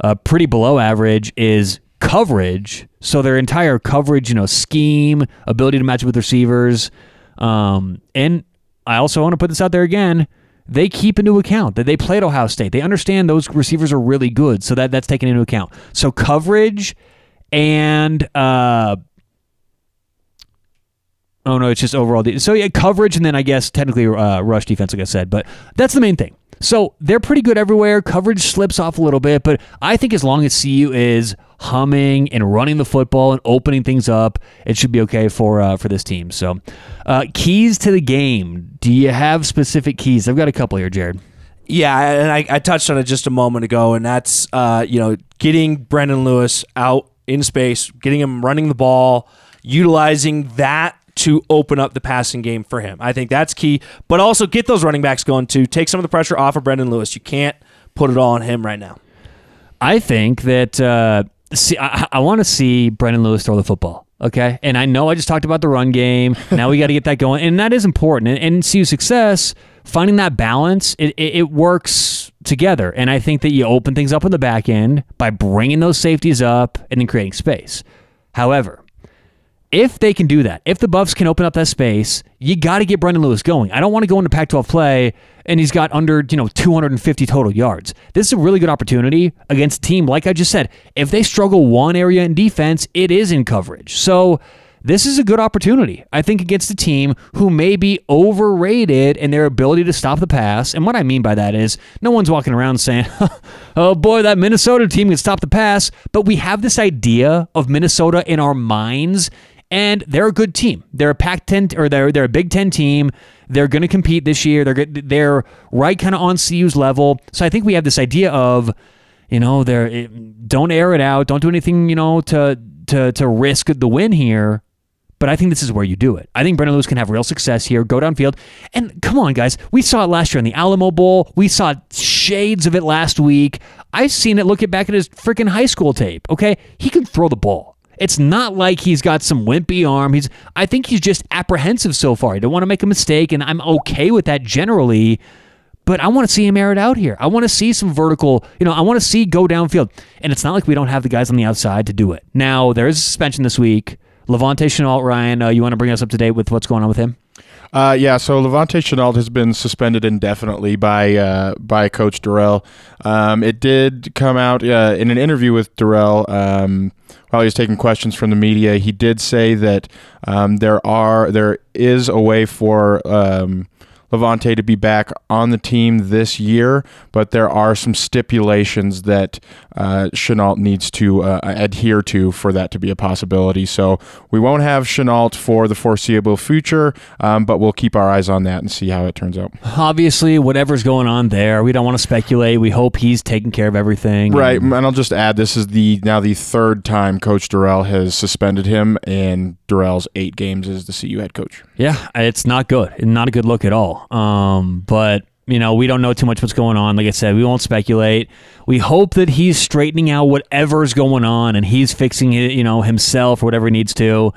uh, pretty below average is coverage. So their entire coverage, you know, scheme, ability to match up with receivers, um, and I also want to put this out there again. They keep into account that they played Ohio State. They understand those receivers are really good, so that that's taken into account. So coverage and uh, oh no, it's just overall. De- so yeah, coverage and then I guess technically uh, rush defense, like I said, but that's the main thing. So they're pretty good everywhere. Coverage slips off a little bit, but I think as long as CU is humming and running the football and opening things up, it should be okay for uh, for this team. So, uh, keys to the game. Do you have specific keys? I've got a couple here, Jared. Yeah, and I, I touched on it just a moment ago, and that's uh, you know getting Brendan Lewis out in space, getting him running the ball, utilizing that to open up the passing game for him. I think that's key. But also get those running backs going to Take some of the pressure off of Brendan Lewis. You can't put it all on him right now. I think that uh, see, I, I want to see Brendan Lewis throw the football. Okay, and I know I just talked about the run game. Now we got to get that going, and that is important. And, and see success, finding that balance, it, it, it works together. And I think that you open things up in the back end by bringing those safeties up and then creating space. However, if they can do that, if the Buffs can open up that space, you got to get Brendan Lewis going. I don't want to go into Pac-12 play and he's got under you know 250 total yards. This is a really good opportunity against a team like I just said. If they struggle one area in defense, it is in coverage. So this is a good opportunity, I think, against a team who may be overrated in their ability to stop the pass. And what I mean by that is no one's walking around saying, oh boy, that Minnesota team can stop the pass. But we have this idea of Minnesota in our minds and they're a good team. They're a Pac-10 or they're they're a Big Ten team. They're going to compete this year. They're they're right kind of on CU's level. So I think we have this idea of, you know, they're eh, don't air it out. Don't do anything, you know, to to to risk the win here. But I think this is where you do it. I think Brendan Lewis can have real success here. Go downfield, and come on, guys. We saw it last year in the Alamo Bowl. We saw shades of it last week. I've seen it. Look at back at his freaking high school tape. Okay, he can throw the ball. It's not like he's got some wimpy arm. He's I think he's just apprehensive so far. He don't want to make a mistake, and I'm okay with that generally. But I want to see him air it out here. I want to see some vertical, you know, I want to see go downfield. And it's not like we don't have the guys on the outside to do it. Now, there is a suspension this week. La'Vontae Shenault, Ryan, uh, you want to bring us up to date with what's going on with him? Uh, yeah, so La'Vontae Shenault has been suspended indefinitely by uh, by Coach Dorrell. Um, it did come out uh, in an interview with Dorrell um, while he was taking questions from the media. He did say that um, there are there is a way for um, La'Vontae to be back on the team this year, but there are some stipulations that uh, Shenault needs to uh, adhere to for that to be a possibility. So we won't have Shenault for the foreseeable future, um, but we'll keep our eyes on that and see how it turns out. Obviously, whatever's going on there, we don't want to speculate. We hope he's taking care of everything. Right, and, and I'll just add this is the now the third time Coach Dorrell has suspended him, and Dorrell's eight games as the CU head coach. Yeah, it's not good. Not a good look at all. Um, but you know, we don't know too much what's going on. Like I said, we won't speculate. We hope that he's straightening out whatever's going on and he's fixing it, you know, himself or whatever he needs to.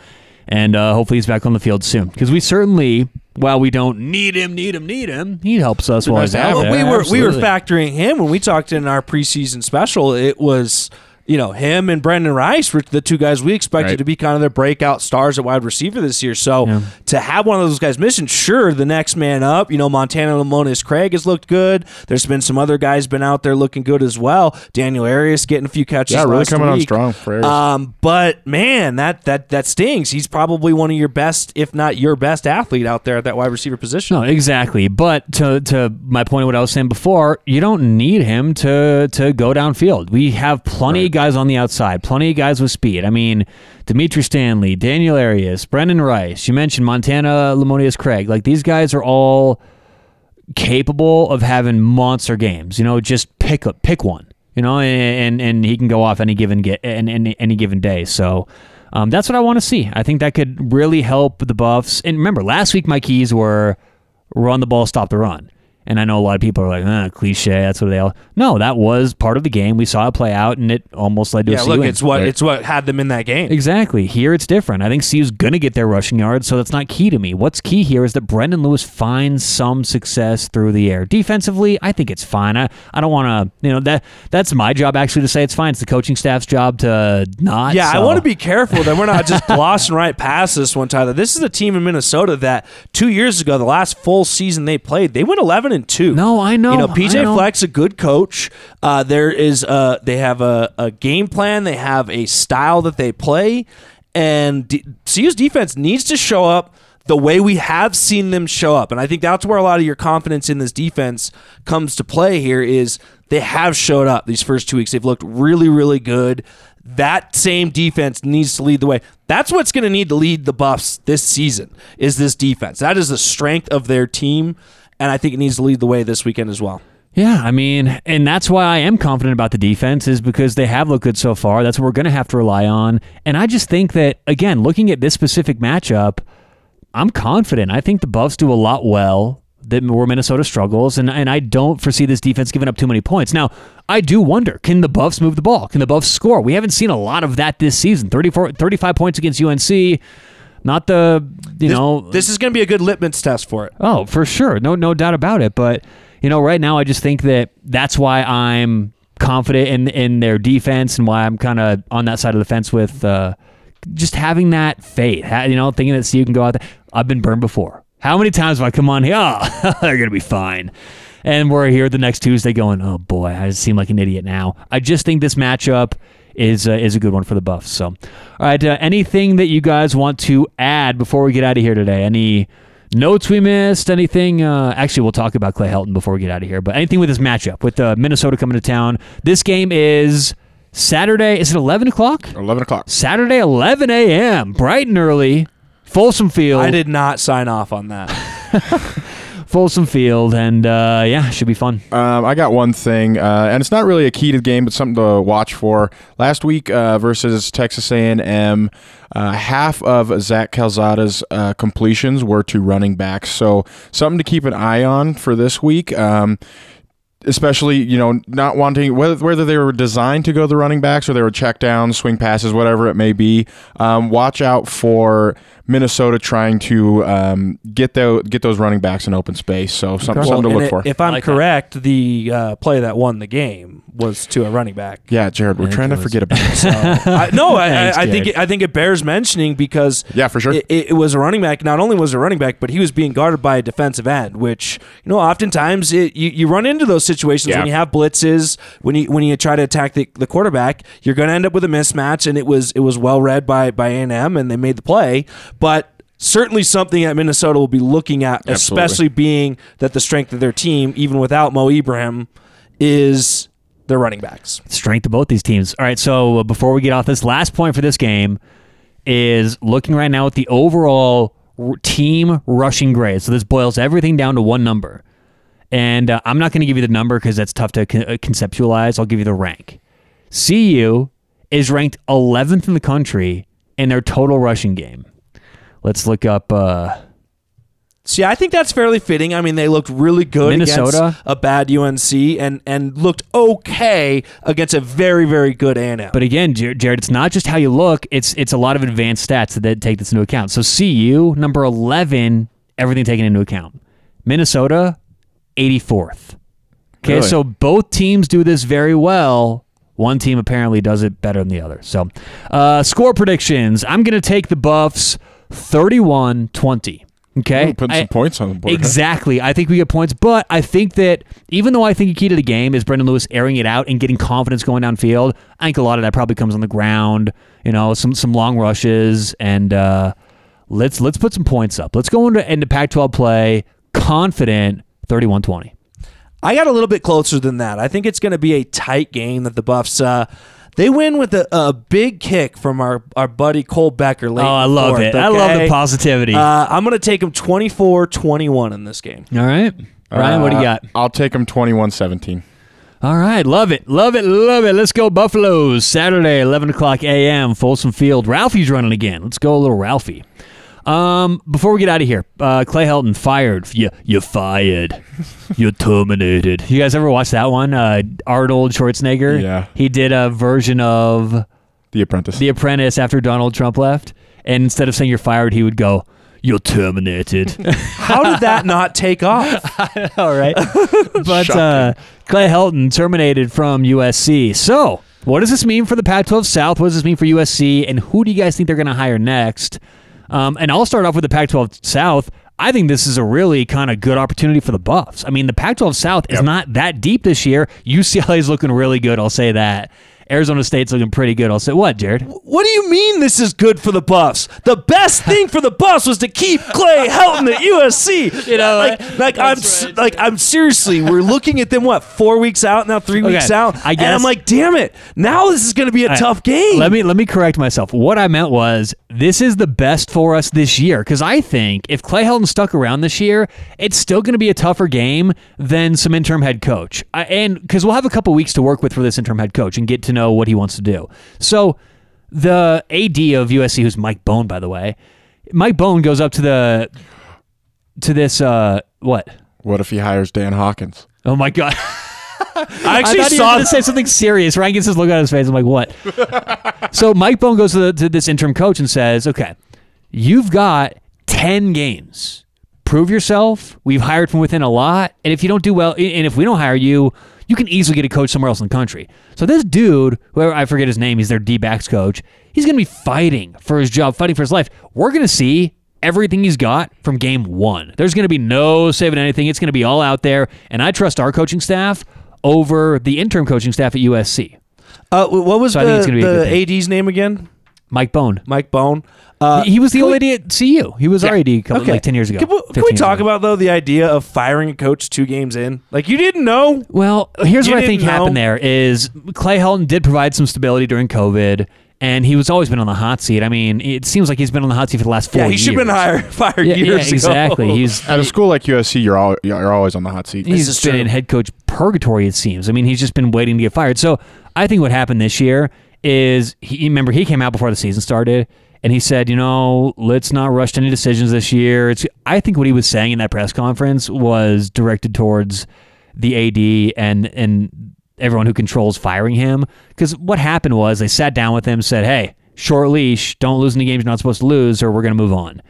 And uh, hopefully he's back on the field soon. Because we certainly, while we don't need him, need him, need him, he helps us while he's out there. We were we were factoring him when we talked in our preseason special. It was you know him and Brendan Rice were the two guys we expected Right. to be kind of their breakout stars at wide receiver this year. So Yeah. to have one of those guys missing, sure, the next man up. You know, Montana Lemonious-Craig has looked good. There's been some other guys been out there looking good as well. Daniel Arias getting a few catches. Yeah, really last coming on strong for. Um, but man, that that that stings. He's probably one of your best, if not your best athlete out there at that wide receiver position. No, exactly. But to to my point of what I was saying before, you don't need him to to go downfield. We have plenty of guys on the outside, plenty of guys with speed. I mean, Dimitri Stanley, Daniel Arias, Brendan Rice. You mentioned Montana Lemonious-Craig. Like these guys are all capable of having monster games. You know, just pick up pick one. You know, and and he can go off any given get and any, any given day. So. Um, that's what I want to see. I think that could really help the Buffs. And remember, last week my keys were run the ball, stop the run. And I know a lot of people are like, eh, cliche. That's what they all. No, that was part of the game. We saw it play out, and it almost led to a. Yeah, a look, it's what it's what had them in that game. Exactly. Here it's different. I think CU's going to get their rushing yards, so that's not key to me. What's key here is that Brendan Lewis finds some success through the air. Defensively, I think it's fine. I, I don't want to, you know, that that's my job actually to say it's fine. It's the coaching staff's job to not. Yeah, I want to be careful that we're not just glossing right past this one, Tyler. This is a team in Minnesota that two years ago, the last full season they played, they went eleven and two. No, I know. You know, PJ know. Fleck's a good coach. Uh, there is uh they have a, a game plan. They have a style that they play, and D- CU's defense needs to show up the way we have seen them show up, and I think that's where a lot of your confidence in this defense comes to play here is they have showed up these first two weeks. They've looked really, really good. That same defense needs to lead the way. That's what's going to need to lead the Buffs this season is this defense. That is the strength of their team, and I think it needs to lead the way this weekend as well. Yeah, I mean, and that's why I am confident about the defense is because they have looked good so far. That's what we're going to have to rely on. And I just think that again, looking at this specific matchup, I'm confident. I think the Buffs do a lot well that where Minnesota struggles, and, and I don't foresee this defense giving up too many points. Now, I do wonder, can the Buffs move the ball? Can the Buffs score? We haven't seen a lot of that this season. 34, 35 points against UNC. Not the, you This, know. this is going to be a good litmus test for it. Oh, for sure. No, no doubt about it. But you know, right now, I just think that that's why I'm confident in in their defense and why I'm kind of on that side of the fence with uh, just having that faith. You know, thinking that Steve can go out there. I've been burned before. How many times have I come on here? Oh, they're gonna be fine. And we're here the next Tuesday going, oh boy, I seem like an idiot now. I just think this matchup is uh, is a good one for the Buffs. So, all right, uh, anything that you guys want to add before we get out of here today? Any notes we missed? Anything? Uh, actually, we'll talk about Clay Helton before we get out of here. But anything with this matchup with uh, Minnesota coming to town? This game is Saturday. Is it eleven o'clock? 11 o'clock. Saturday, eleven a.m. Bright and early. Folsom Field. I did not sign off on that. Folsom Field, and uh, yeah, should be fun. Um, I got one thing, uh, and it's not really a key to the game, but something to watch for. Last week uh, versus Texas A&M, uh, half of Zach Calzada's uh, completions were to running backs, so something to keep an eye on for this week. Um, especially you know not wanting whether whether they were designed to go the running backs or they were check downs, swing passes, whatever it may be. Um, watch out for Minnesota trying to um, get those get those running backs in open space. So something, Okay. something to look it- for. If I'm like that. correct, the uh, play that won the game was to a running back. yeah, Jared, we're trying to forget about this. I, no, I, Thanks, I, I think it, I think it bears mentioning because Yeah, for sure. it, it was a running back. Not only was it a running back, but he was being guarded by a defensive end, which you know oftentimes it, you you run into those situations Yeah. when you have blitzes when you when you try to attack the, the quarterback, you're going to end up with a mismatch, and it was it was well read by by A and M, and they made the play, but. Certainly, something that Minnesota will be looking at, Absolutely. especially being that the strength of their team, even without Mo Ibrahim, is their running backs. strength of both these teams. All right, so uh, before we get off this last point for this game is looking right now at the overall r- team rushing grade. So this boils everything down to one number. And uh, I'm not going to give you the number because that's tough to con- uh, conceptualize. I'll give you the rank. CU is ranked 11th in the country in their total rushing game. Let's look up. Uh, See, I think that's fairly fitting. I mean, they looked really good Minnesota? against a bad UNC and and looked okay against a very very good A&M. But again, Jared, it's not just how you look; it's it's a lot of advanced stats that take this into account. So CU number eleven, everything taken into account. Minnesota, eighty fourth. Okay, Really? so both teams do this very well. One team apparently does it better than the other. So, uh, score predictions. I'm going to take the Buffs 31 20. Okay. Ooh, putting I- some points on the board. huh? Exactly. I think we get points, but I think that even though I think the key to the game is Brendan Lewis airing it out and getting confidence going downfield, I think a lot of that probably comes on the ground. You know, some some long rushes, and uh, let's let's put some points up. Let's go into into Pac-12 play confident 31-20. I got a little bit closer than that. I think it's going to be a tight game that the Buffs uh, they win with a, a big kick from our, our buddy Cole Becker late. Oh, I love fourth, it. I love the positivity. Uh, I'm going to take them 24-21 in this game. All right, Ryan, what do you Uh, got? I'll take them 21-17. All right, love it, love it, love it. Let's go Buffaloes. Saturday, eleven o'clock a.m. Folsom Field. Ralphie's running again. Let's go, a little Ralphie. Um, before we get out of here, uh, Clay Helton fired. You you fired. You're terminated. You guys ever watch that one? Uh, Arnold Schwarzenegger. Yeah. He did a version of The Apprentice. The Apprentice after Donald Trump left, and instead of saying you're fired, he would go, "You're terminated." How did that not take off? All right. But uh, Clay Helton terminated from USC. So, what does this mean for the Pac 12 South? What does this mean for USC? And who do you guys think they're going to hire next? Um, and I'll start off with the Pac 12 South. I think this is a really kind of good opportunity for the Buffs. I mean, the Pac 12 South is not that deep this year. UCLA is looking really good, I'll say that. Arizona State's looking pretty good. I'll say what, Jared? What do you mean this is good for the Buffs? The best thing for the Buffs was to keep Clay Helton at USC. You know, like, like I'm, right. like I'm seriously, we're looking at them what four weeks out now, three weeks Okay, out, I guess. and I'm like, damn it, now this is going to be a right, tough game. Let me let me correct myself. What I meant was this is the best for us this year because I think if Clay Helton stuck around this year, it's still going to be a tougher game than some interim head coach. I, and because we'll have a couple weeks to work with for this interim head coach and get to know what he wants to do. So the AD of USC, who's Mike Bohn, by the way, Mike Bohn goes up to the to this uh what? What if he hires Dan Hawkins? Oh my god. I I actually thought he was saw going to say something serious. Ryan gets his look on his face. I'm like, what? so Mike Bohn goes to, the, to this interim coach and says, okay, you've got 10 games. Prove yourself. We've hired from within a lot. And if you don't do well, and if we don't hire you, you can easily get a coach somewhere else in the country. So this dude, whoever I forget his name, he's their D-backs coach. He's going to be fighting for his job, fighting for his life. We're going to see everything he's got from game one. There's going to be no saving anything. It's going to be all out there. And I trust our coaching staff over the interim coaching staff at USC. Uh, what was So I think it's the, the AD's name again? Mike Bohn. Mike Bohn. Uh, he was the can old we- lady at CU. He was our AD a couple, like 10 years ago. Can we, can we talk ago. about though the idea of firing a coach two games in? Like you didn't know. Well, here's You what I think know? happened there is Clay Helton did provide some stability during COVID, and he was always been on the hot seat. I mean, it seems like he's been on the hot seat for the last four Yeah, he years. should have been hired, fired Yeah, years yeah, ago. exactly. He's At a school like USC, you're all, you're always on the hot seat. he's is been true. in head coach purgatory. It seems. I mean, he's just been waiting to get fired. So I think what happened this year is he remember he came out before the season started and he said, you know, let's not rush to any decisions this year. It's I think what he was saying in that press conference was directed towards the AD and and everyone who controls firing him. Because what happened was they sat down with him, said, hey, short leash, don't lose any games you're not supposed to lose, or we're going to move on.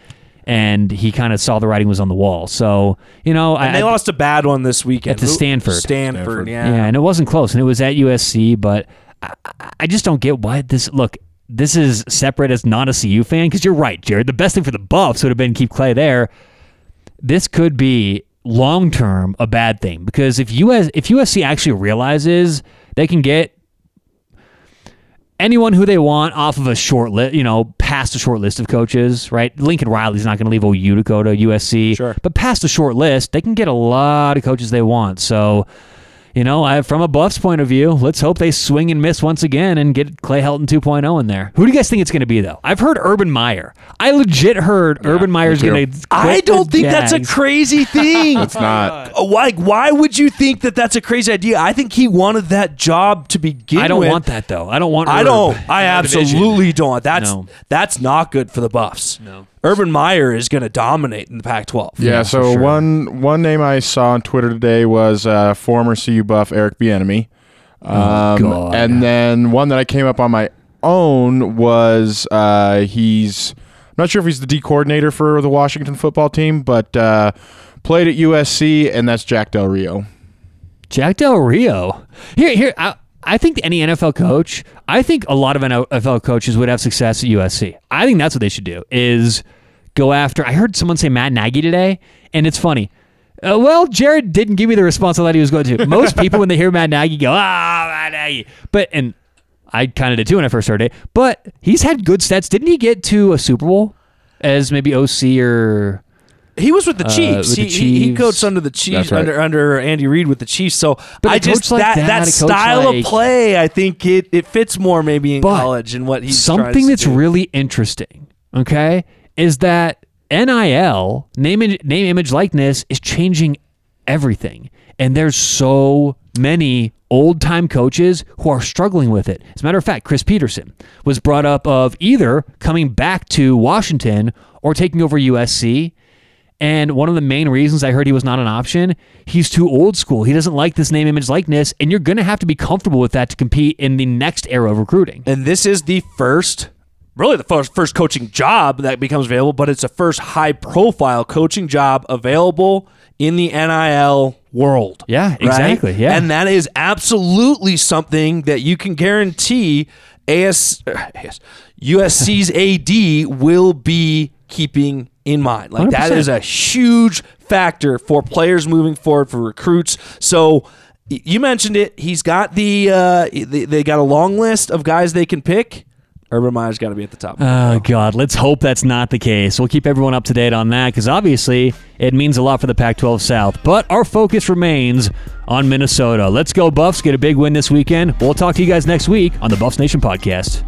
And he kind of saw the writing was on the wall. So, you know, And I, they lost a bad one this weekend At the Stanford. Stanford, Stanford. yeah. yeah, and it wasn't close, and it was at USC. But I, I just don't get why this. Look, this is separate as not a CU fan because you're right, Jared. The best thing for the Buffs would have been keep Clay there. This could be long term a bad thing because if US if USC actually realizes they can get anyone who they want off of a short list, you know, past a short list of coaches, right? Lincoln Riley's not going to leave OU to go to USC. Sure. But past a short list, they can get a lot of coaches they want. So, you know, I, from a Buffs point of view, let's hope they swing and miss once again and get Clay Helton 2.0 in there. Who do you guys think it's going to be, though? I've heard Urban Meyer. I legit heard Urban Meyer's too. going to. I don't think that's a crazy thing. It's not. Uh, Why? Why would you think that that's a crazy idea? I think he wanted that job to begin I don't with. want that though. I don't want. I Herb don't. I our division. absolutely don't. That's No. that's not good for the Buffs. No. Urban Meyer is going to dominate in the Pac-12. Yeah, for so sure. one one name I saw on Twitter today was uh, former CU buff Eric Bieniemy. Um, Oh, And then one that I came up on my own was uh, he's I'm not sure if he's the D coordinator for the Washington football team, but uh, played at USC, and that's Jack Del Rio. Jack Del Rio. Here, here. I, I think any NFL coach. I think a lot of NFL coaches would have success at USC. I think that's what they should do. Is go after. I heard someone say Matt Nagy today, and it's funny. Uh, well, Jared didn't give me the response I thought he was going to. Most people, when they hear Matt Nagy, go, "Ah, Matt Nagy," but and I kind of did too when I first heard it. But he's had good stats. Didn't he get to a Super Bowl as maybe OC or? He was with the uh, Chiefs. with the he, he- he coached under the Chiefs right. under under Andy Reid with the Chiefs. So But I just like that that, that, style like- of play, I think it it fits more maybe in college and what he's something that's do. really interesting okay is that nil name name image likeness is changing everything and there's so many old time coaches who are struggling with it as a matter of fact chris petersen was brought up of either coming back to washington or taking over usc and one of the main reasons I heard he was not an option, he's too old school. He doesn't like this name, image, likeness, and you're going to have to be comfortable with that to compete in the next era of recruiting. and this is the first really the first first coaching job that becomes available but it's the first high profile coaching job available in the NIL world Yeah, right? exactly, yeah. and that is absolutely something that you can guarantee AS, AS USC's uh, AD will be keeping in mind like that 100%. is a huge factor for players moving forward for recruits so you mentioned it. He's got the, uh, they, they got a long list of guys they can pick. Urban Meyer's got to be at the top. Oh God, let's hope that's not the case. We'll keep everyone up to date on that because obviously it means a lot for the Pac-12 South. But our focus remains on Minnesota. Let's go Buffs! Get a big win this weekend. We'll talk to you guys next week on the Buffs Nation podcast.